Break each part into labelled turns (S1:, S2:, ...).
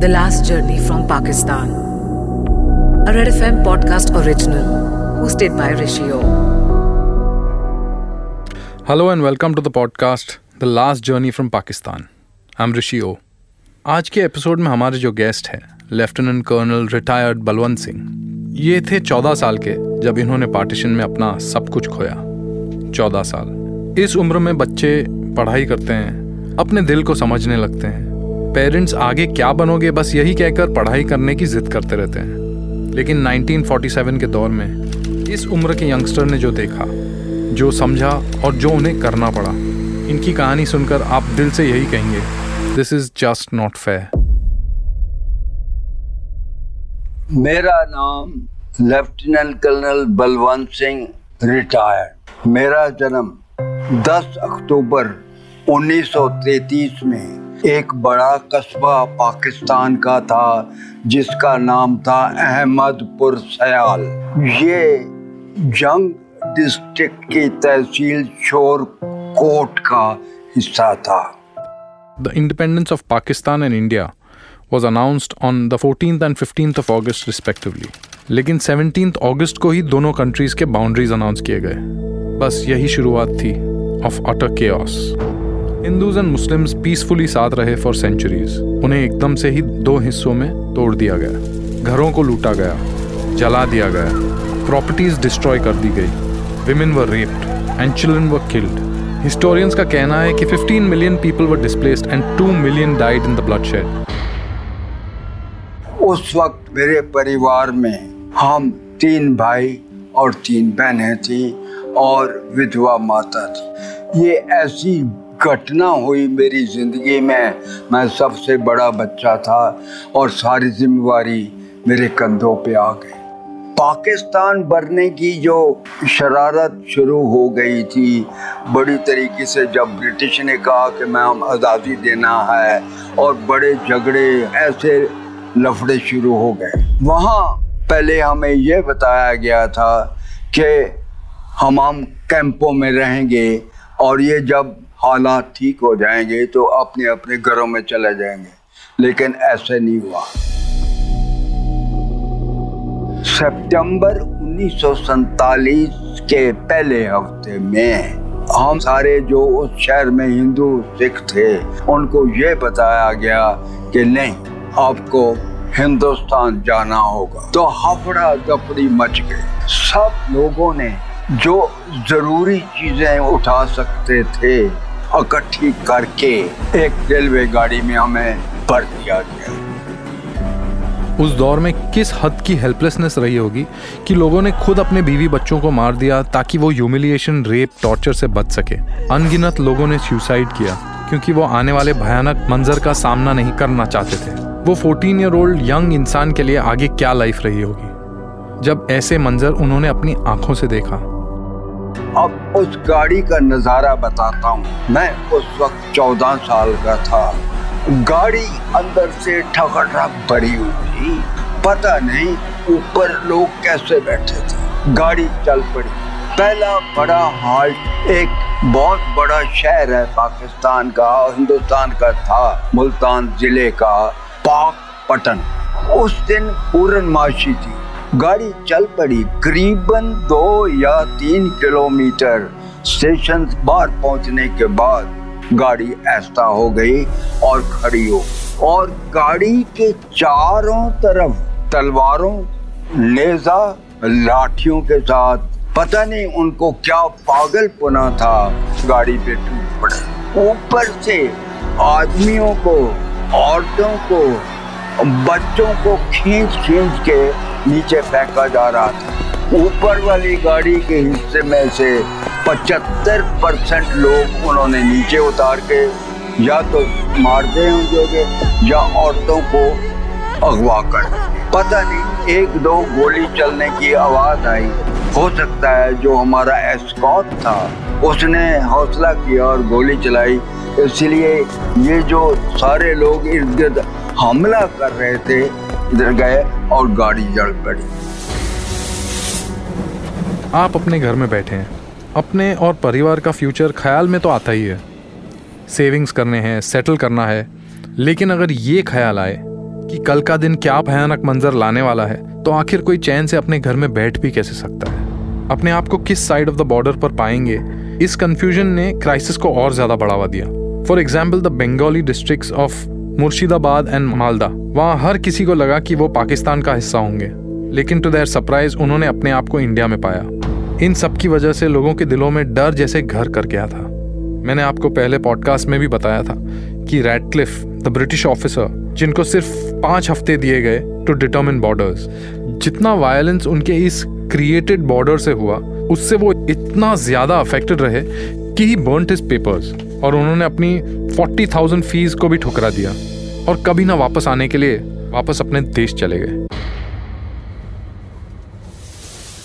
S1: The last journey from Pakistan podcast original hosted by Rishi
S2: hello and welcome to the podcast the last journey from Pakistan I am Rishi आज के episode में हमारे जो guest हैं lieutenant colonel retired Balwant Singh ये थे चौदह साल के, जब इन्होंने पार्टीशन में अपना सब कुछ खोया। चौदह साल। इस उम्र में बच्चे पढ़ाई करते हैं, अपने दिल को समझने लगते हैं। पेरेंट्स आगे क्या बनोगे, बस यही कहकर पढ़ाई करने की जिद करते रहते हैं। लेकिन 1947 के दौर में इस उम्र के यंगस्टर ने जो देखा, जो समझा और जो उन्हें करना पड़ा, इनकी कहानी सुनकर आप दिल से यही कहेंगे this is just not fair
S3: मेरा नाम lieutenant colonel Balwant Singh retired. मेरा जन्म 10 अक्टूबर 1933 में एक बड़ा कस्बा पाकिस्तान का था, जिसका नाम था अहमदपुर सयाल। ये जंग डिस्ट्रिक्ट की तहसील शोर कोट का हिस्सा था।
S2: The independence of Pakistan and India was announced on the 14th and 15th of August, respectively. लेकिन 17th अगस्त को ही दोनों कंट्रीज़ के बाउंड्रीज अनाउंस किए गए। बस यही शुरुआत थी of utter chaos Hindus and Muslims peacefully साथ रहे फॉर सेंचुरीज उन्हें एकदम से ही दो हिस्सों में तोड़ दिया गया। घरों को लूटा गया, जला दिया गया। प्रॉपर्टीज़ डिस्ट्रॉय कर दी गई। Women were raped and children were killed historians का कहना है कि 15 million people were displaced and 2 million died in the bloodshed
S3: उस वक्त मेरे परिवार में हम तीन भाई और तीन बहनें थी और विधवा माता थी। ये ऐसी घटना हुई मेरी ज़िंदगी में। मैं सबसे बड़ा बच्चा था और सारी जिम्मेवारी मेरे कंधों पे आ गई। पाकिस्तान बनने की जो शरारत शुरू हो गई थी, बड़ी तरीके से जब ब्रिटिश ने कहा कि मैं हम आज़ादी देना है और बड़े झगड़े, ऐसे लफड़े शुरू हो गए। वहाँ पहले हमें यह बताया गया था कि हम हम कैंपों में रहेंगे और ये जब हालात ठीक हो जाएँगे तो अपने अपने घरों में चले जाएँगे। लेकिन ऐसे नहीं हुआ। सितंबर उन्नीस के पहले हफ़्ते में हम सारे जो उस शहर में हिंदू, सिख थे, उनको ये बताया गया कि नहीं, आपको हिंदुस्तान जाना होगा। तो हफड़ा दफड़ी मच गई। सब लोगों ने जो ज़रूरी चीज़ें उठा सकते थे इकट्ठी करके एक रेलवे गाड़ी में हमें भर दिया गया।
S2: उस दौर में किस हद की हेल्पलेसनेस रही होगी कि लोगों ने खुद अपने बीवी बच्चों को मार दिया ताकि वो ह्यूमिलिएशन रेप टॉर्चर से बच सके? अनगिनत लोगों ने सुसाइड किया क्योंकि वो आने वाले भयानक मंजर का सामना नहीं करना चाहते थे। वो 14 ईयर ओल्ड यंग इंसान के लिए आगे क्या लाइफ रही होगी? जब ऐसे मंजर उन्होंने अपनी आँखों से देखा
S3: अब उस गाड़ी का नज़ारा बताता हूँ। मैं उस वक्त चौदह साल का था। गाड़ी अंदर से ठकाठक भरी हुई थी। पता नहीं ऊपर लोग कैसे बैठे थे। गाड़ी चल पड़ी। पहला बड़ा हाल्ट एक बहुत बड़ा शहर है पाकिस्तान का, हिंदुस्तान का था, मुल्तान ज़िले का, पाक पटन। उस दिन पूर्णमाशी थी। गाड़ी चल पड़ी करीबन दो या तीन किलोमीटर। स्टेशन बाहर पहुँचने के बाद गाड़ी ऐसा हो गई और खड़ी हो। और गाड़ी के चारों तरफ़ तलवारों नेजा लाठियों के साथ। पता नहीं उनको क्या पागल पुना था, गाड़ी पे टूट पड़े। ऊपर से आदमियों को, औरतों को, बच्चों को खींच खींच के नीचे फेंका जा रहा था। ऊपर वाली गाड़ी के हिस्से में से 75 परसेंट लोग उन्होंने नीचे उतार के या तो मारते होंगे या औरतों को अगवा कर पता नहीं, एक दो गोली चलने की आवाज़ आई। हो सकता है जो हमारा एस्कॉट था, उसने हौसला किया और गोली चलाई। इसलिए ये जो सारे लोग इर्द गिर्द हमला कर रहे थे इधर गए और गाड़ी जल पड़ी।
S2: आप अपने घर में बैठे हैं। अपने और परिवार का फ्यूचर ख्याल में तो आता ही है। सेविंग्स करने हैं सेटल करना है। लेकिन अगर ये ख्याल आए कि कल का दिन क्या भयानक मंजर लाने वाला है तो आखिर कोई चैन से अपने घर में बैठ भी कैसे सकता है? अपने आप को किस साइड ऑफ़ द बॉर्डर पर पाएँगे? इस कंफ्यूजन ने क्राइसिस को और ज़्यादा बढ़ावा दिया। For example the Bengali district of Murshidabad and Malda, वहाँ हर किसी को लगा कि वो पाकिस्तान का हिस्सा होंगे। लेकिन टू देयर सरप्राइज़ उन्होंने अपने आप को इंडिया में पाया। इन सब की वजह से लोगों के दिलों में डर जैसे घर कर गया था। मैंने आपको पहले पॉडकास्ट में भी बताया था कि रेडक्लिफ द ब्रिटिश ऑफिसर जिनको सिर्फ़ पाँच हफ़्ते दिए गए टू डिटर्मिन बॉर्डर्स जितना वायलेंस उनके इस क्रिएटेड बॉर्डर से हुआ, उससे वो इतना ज़्यादा अफेक्टेड रहे कि ही बर्नट हिज पेपर्स और उन्होंने अपनी फोर्टी थाउज़ेंड फ़ीस को भी ठुकरा दिया। और कभी ना वापस आने के लिए वापस अपने देश चले गए।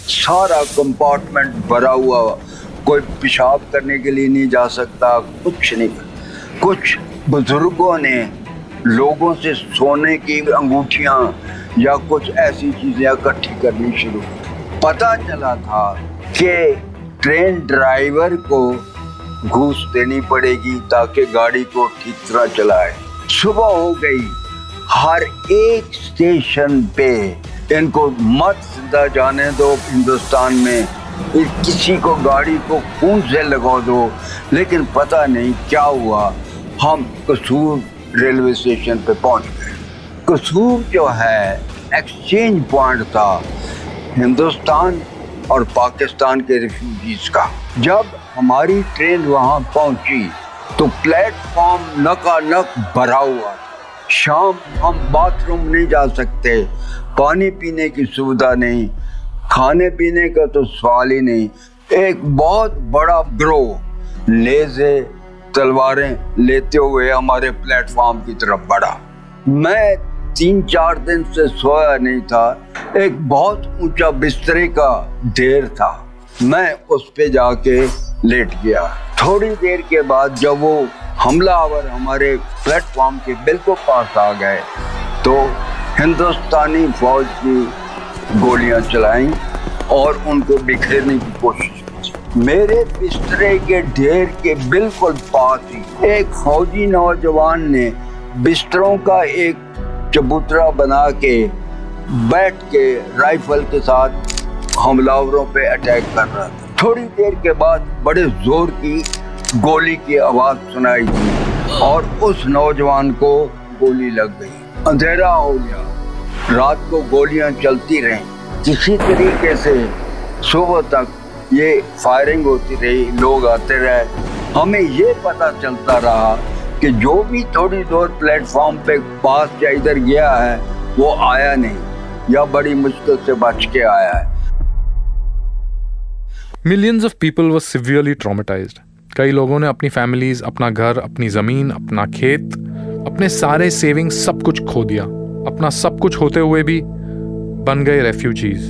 S3: सारा कंपार्टमेंट भरा हुआ, कोई पेशाब करने के लिए नहीं जा सकता, कुछ नहीं। कुछ बुज़ुर्गों ने लोगों से सोने की अंगूठियाँ या कुछ ऐसी चीज़ें इकट्ठी करनी शुरू। पता चला था कि ट्रेन ड्राइवर को घूस देनी पड़ेगी ताकि गाड़ी को ठीक तरह चलाए। सुबह हो गई। हर एक स्टेशन पे इनको मत जाने दो हिंदुस्तान में। किसी को गाड़ी को खून से लगा दो। लेकिन पता नहीं क्या हुआ। हम कसूर रेलवे स्टेशन पे पहुँच गए। कसूर जो है, एक्सचेंज पॉइंट था हिंदुस्तान और पाकिस्तान के रिफ्यूजीज का। जब हमारी ट्रेन वहाँ पहुँची तो प्लेटफॉर्म नका नक भरा हुआ शाम हम बाथरूम नहीं जा सकते। पानी पीने की सुविधा नहीं। खाने पीने का तो सवाल ही नहीं। एक बहुत बड़ा ग्रोह लेजे तलवारें लेते हुए हमारे प्लेटफॉर्म की तरफ़ बढ़ा। मैं तीन चार दिन से सोया नहीं था। एक बहुत ऊँचा बिस्तरे का ढेर था। मैं उस पे जाके लेट गया। थोड़ी देर के बाद जब वो हमलावर हमारे प्लेटफॉर्म के बिल्कुल पास आ गए तो हिंदुस्तानी फौज की गोलियाँ चलाई और उनको बिखेरने की कोशिश की। मेरे बिस्तरे के ढेर के बिल्कुल पास ही एक फौजी नौजवान ने बिस्तरों का एक चबूतरा बना के बैठ के राइफल के साथ हमलावरों पे अटैक कर रहा था। थोड़ी देर के बाद बड़े ज़ोर की गोली की आवाज़ सुनाई दी और उस नौजवान को गोली लग गई। अंधेरा हो गया। रात को गोलियाँ चलती रहीं। किसी तरीके से सुबह तक ये फायरिंग होती रही, लोग आते रहे। हमें ये पता चलता रहा कि जो भी थोड़ी दूर प्लेटफॉर्म पे पास या इधर गया है, वो आया नहीं या बड़ी मुश्किल से बच के आया है।
S2: Millions of people were severely traumatised कई लोगों ने अपनी फैमिलीज़ अपना घर अपनी ज़मीन अपना खेत अपने सारे सेविंग सब कुछ खो दिया अपना सब कुछ होते हुए भी बन गए रेफ्यूजीज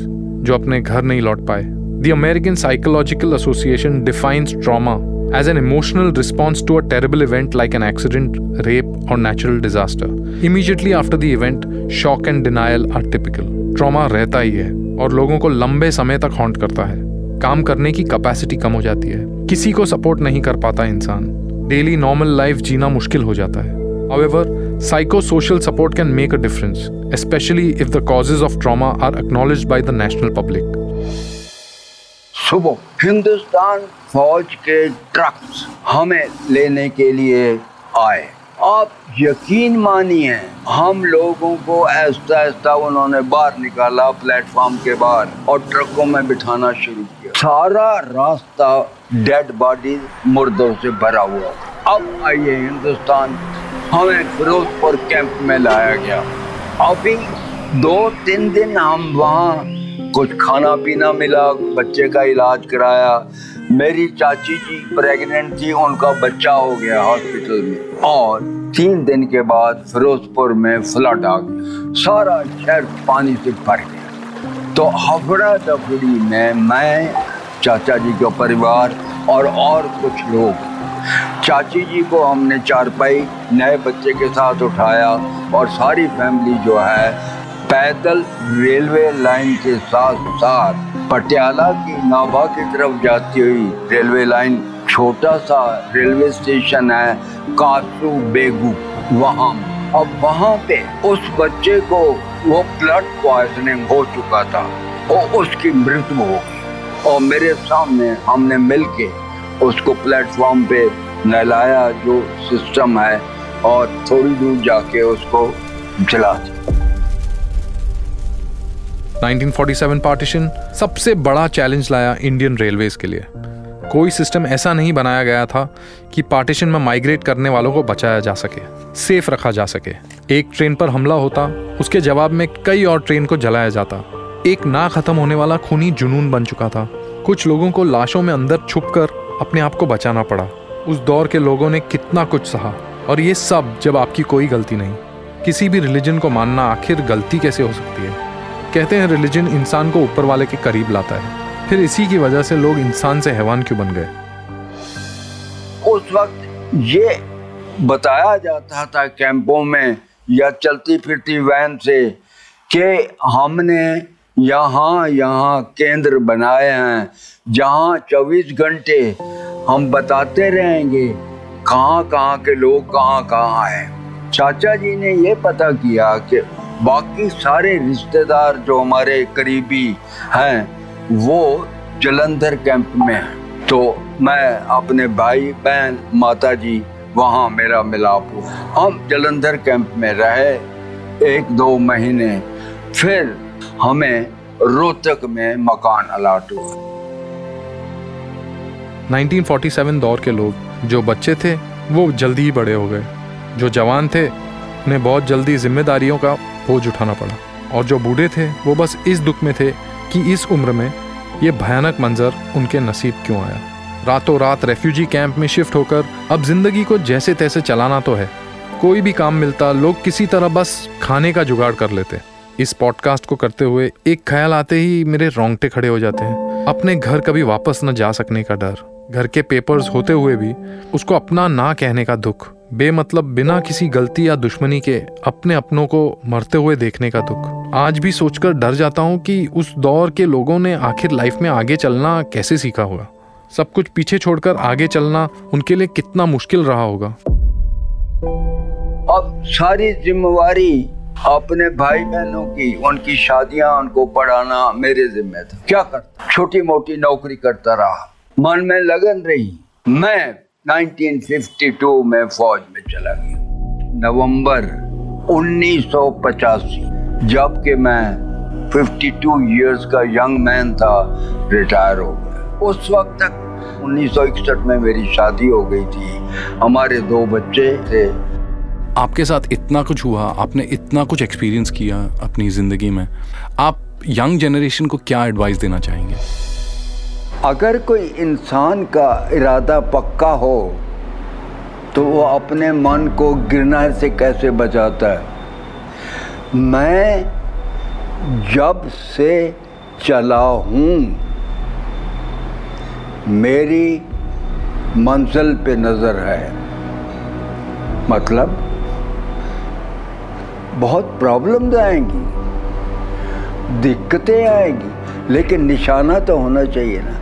S2: जो अपने घर नहीं लौट पाए the American psychological association defines trauma as an emotional response to a terrible event like an accident, rape, or natural disaster. Immediately after the event, shock and denial are typical. Trauma रहता ही है और लोगों को लंबे समय तक haunt करता है काम करने की कैपेसिटी कम हो जाती है। किसी को सपोर्ट नहीं कर पाता इंसान। डेली नॉर्मल लाइफ जीना मुश्किल हो जाता है। However, psychosocial support can make a difference, especially if the causes of trauma are acknowledged by the national public.
S3: सुबह हिंदुस्तान फौज के ट्रक्स हमें लेने के लिए आए। आप यकीन मानिए हम लोगों को ऐसा ऐसा उन्होंने बाहर निकाला प्लेटफॉर्म के बाहर और ट्रकों में बिठाना शुरू किया। सारा रास्ता डेड बॉडी मुर्दों से भरा हुआ। अब आइए हिंदुस्तान, हमें फिरोजपुर कैंप में लाया गया। अभी दो तीन दिन हम वहाँ कुछ खाना पीना मिला, बच्चे का इलाज कराया। मेरी चाची जी प्रेग्नेंट थी, उनका बच्चा हो गया हॉस्पिटल में। और तीन दिन के बाद फिरोजपुर में फ्लड आ गया। सारा शहर पानी से भर गया। तो हफड़ा दफड़ी में मैं, चाचा जी का परिवार और और कुछ लोग। चाची जी को हमने चारपाई नए बच्चे के साथ उठाया और सारी फैमिली जो है, पैदल रेलवे लाइन के साथ साथ पटियाला की नाभा की तरफ़ जाती हुई रेलवे लाइन, छोटा सा रेलवे स्टेशन है, कासू बेगू, वहाँ। अब वहाँ पे उस बच्चे को वो ब्लड पॉइजनिंग हो चुका था और उसकी मृत्यु हो गई। और मेरे सामने हमने मिलके उसको प्लेटफॉर्म पे नहलाया जो सिस्टम है और थोड़ी दूर जाके उसको जला दिया।
S2: 1947 पार्टीशन सबसे बड़ा चैलेंज लाया इंडियन रेलवेज के लिए। कोई सिस्टम ऐसा नहीं बनाया गया था कि पार्टीशन में माइग्रेट करने वालों को बचाया जा सके, सेफ़ रखा जा सके। एक ट्रेन पर हमला होता, उसके जवाब में कई और ट्रेन को जलाया जाता। एक ना खत्म होने वाला खूनी जुनून बन चुका था। कुछ लोगों को लाशों में अंदर छुप कर अपने आप को बचाना पड़ा। उस दौर के लोगों ने कितना कुछ सहा, और ये सब जब आपकी कोई गलती नहीं। किसी भी रिलीजन को मानना आखिर गलती कैसे हो सकती है? कहते हैं, रिलीजन इंसान को ऊपर वाले के करीब लाता है। फिर इसी की वजह से लोग इंसान से हैवान क्यों बन गए?
S3: उस वक्त ये बताया जाता था कैंपों में या चलती फिरती वैन से कि हमने यहाँ यहाँ केंद्र बनाए हैं, जहाँ 24 घंटे हम बताते रहेंगे कहाँ कहाँ के लोग कहाँ कहाँ हैं। चाचा जी ने ये पता किया कि बाकी सारे रिश्तेदार जो हमारे करीबी हैं वो जलंधर कैंप में हैं। तो मैं अपने भाई, बहन माता जी वहाँ मेरा मिलाप हुआ। हम जलंधर कैंप में रहे एक दो महीने, फिर हमें रोहतक में मकान अलाट हुआ।
S2: 1947 दौर के लोग जो बच्चे थे, वो जल्दी ही बड़े हो गए। जो जवान थे, उन्हें बहुत जल्दी जिम्मेदारियों का बोझ उठाना पड़ा। और जो बूढ़े थे, वो बस इस दुख में थे कि इस उम्र में ये भयानक मंजर उनके नसीब क्यों आया? रातों रात रेफ्यूजी कैंप में शिफ्ट होकर अब ज़िंदगी को जैसे तैसे चलाना तो है। कोई भी काम मिलता, लोग किसी तरह बस खाने का जुगाड़ कर लेते। इस पॉडकास्ट को करते हुए एक ख्याल आते ही मेरे रोंगटे खड़े हो जाते हैं। अपने घर कभी वापस न जा सकने का डर, घर के पेपर्स होते हुए भी उसको अपना ना कहने का दुख। बेमतलब बिना किसी गलती या दुश्मनी के अपने अपनों को मरते हुए देखने का दुख। आज भी सोचकर डर जाता हूँ कि उस दौर के लोगों ने आखिर लाइफ में आगे चलना कैसे सीखा होगा। सब कुछ पीछे छोड़कर आगे चलना उनके लिए कितना मुश्किल रहा होगा।
S3: अब सारी जिम्मेवारी अपने भाई बहनों की, उनकी शादियाँ, उनको पढ़ाना मेरे जिम्मे था। क्या करता? छोटी मोटी नौकरी करता रहा। मन में लगन रही, मैं 1952 में फौज में चला गया। नवंबर 1985 जबकि मैं 52 इयर्स का यंग मैन था रिटायर हो गया। उस वक्त तक 1961 में मेरी शादी हो गई थी। हमारे दो बच्चे थे।
S2: आपके साथ इतना कुछ हुआ, आपने इतना कुछ एक्सपीरियंस किया अपनी ज़िंदगी में। आप यंग जनरेशन को क्या एडवाइस देना चाहेंगे?
S3: अगर कोई इंसान का इरादा पक्का हो तो वो अपने मन को गिरना से कैसे बचाता है? मैं जब से चला हूँ, मेरी मंजिल पे नज़र है। मतलब बहुत प्रॉब्लम्स आएँगी, दिक्कतें आएँगी, लेकिन निशाना तो होना चाहिए ना।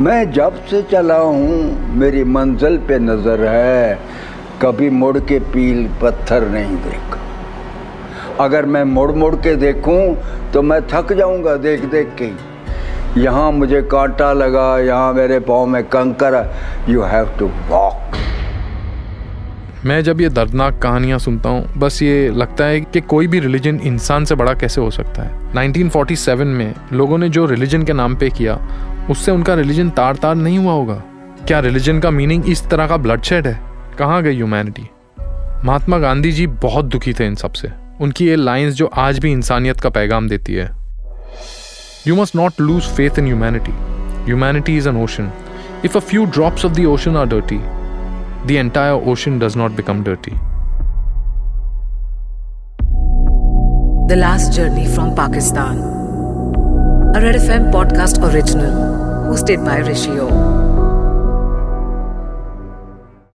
S3: मैं जब से चला हूँ, मेरी मंजिल पे नज़र है। कभी मुड़ के पील पत्थर नहीं देखा। अगर मैं मुड़ मुड़ के देखूँ तो मैं थक जाऊँगा देख देख के। यहाँ मुझे कांटा लगा, यहाँ मेरे पाँव में कंकर यू हैव टू वॉक
S2: मैं जब ये दर्दनाक कहानियाँ सुनता हूँ, बस ये लगता है कि कोई भी रिलीजन इंसान से बड़ा कैसे हो सकता है। 1947 में लोगों ने जो रिलीजन के नाम पे किया उससे उनका रिलीजन तार तार नहीं हुआ होगा। क्या रिलीजन का मीनिंग इस तरह का ब्लड शेड है? कहाँ गई ह्यूमैनिटी महात्मा गांधी जी बहुत दुखी थे इन सबसे। उनकी ये लाइंस जो आज भी इंसानियत का पैगाम देती है। You must not lose faith in humanity humanity is an ocean if a few drops of the ocean are dirty the entire ocean does not become dirty.
S1: The Last Journey from Pakistan. A Red FM podcast original hosted by Rishi.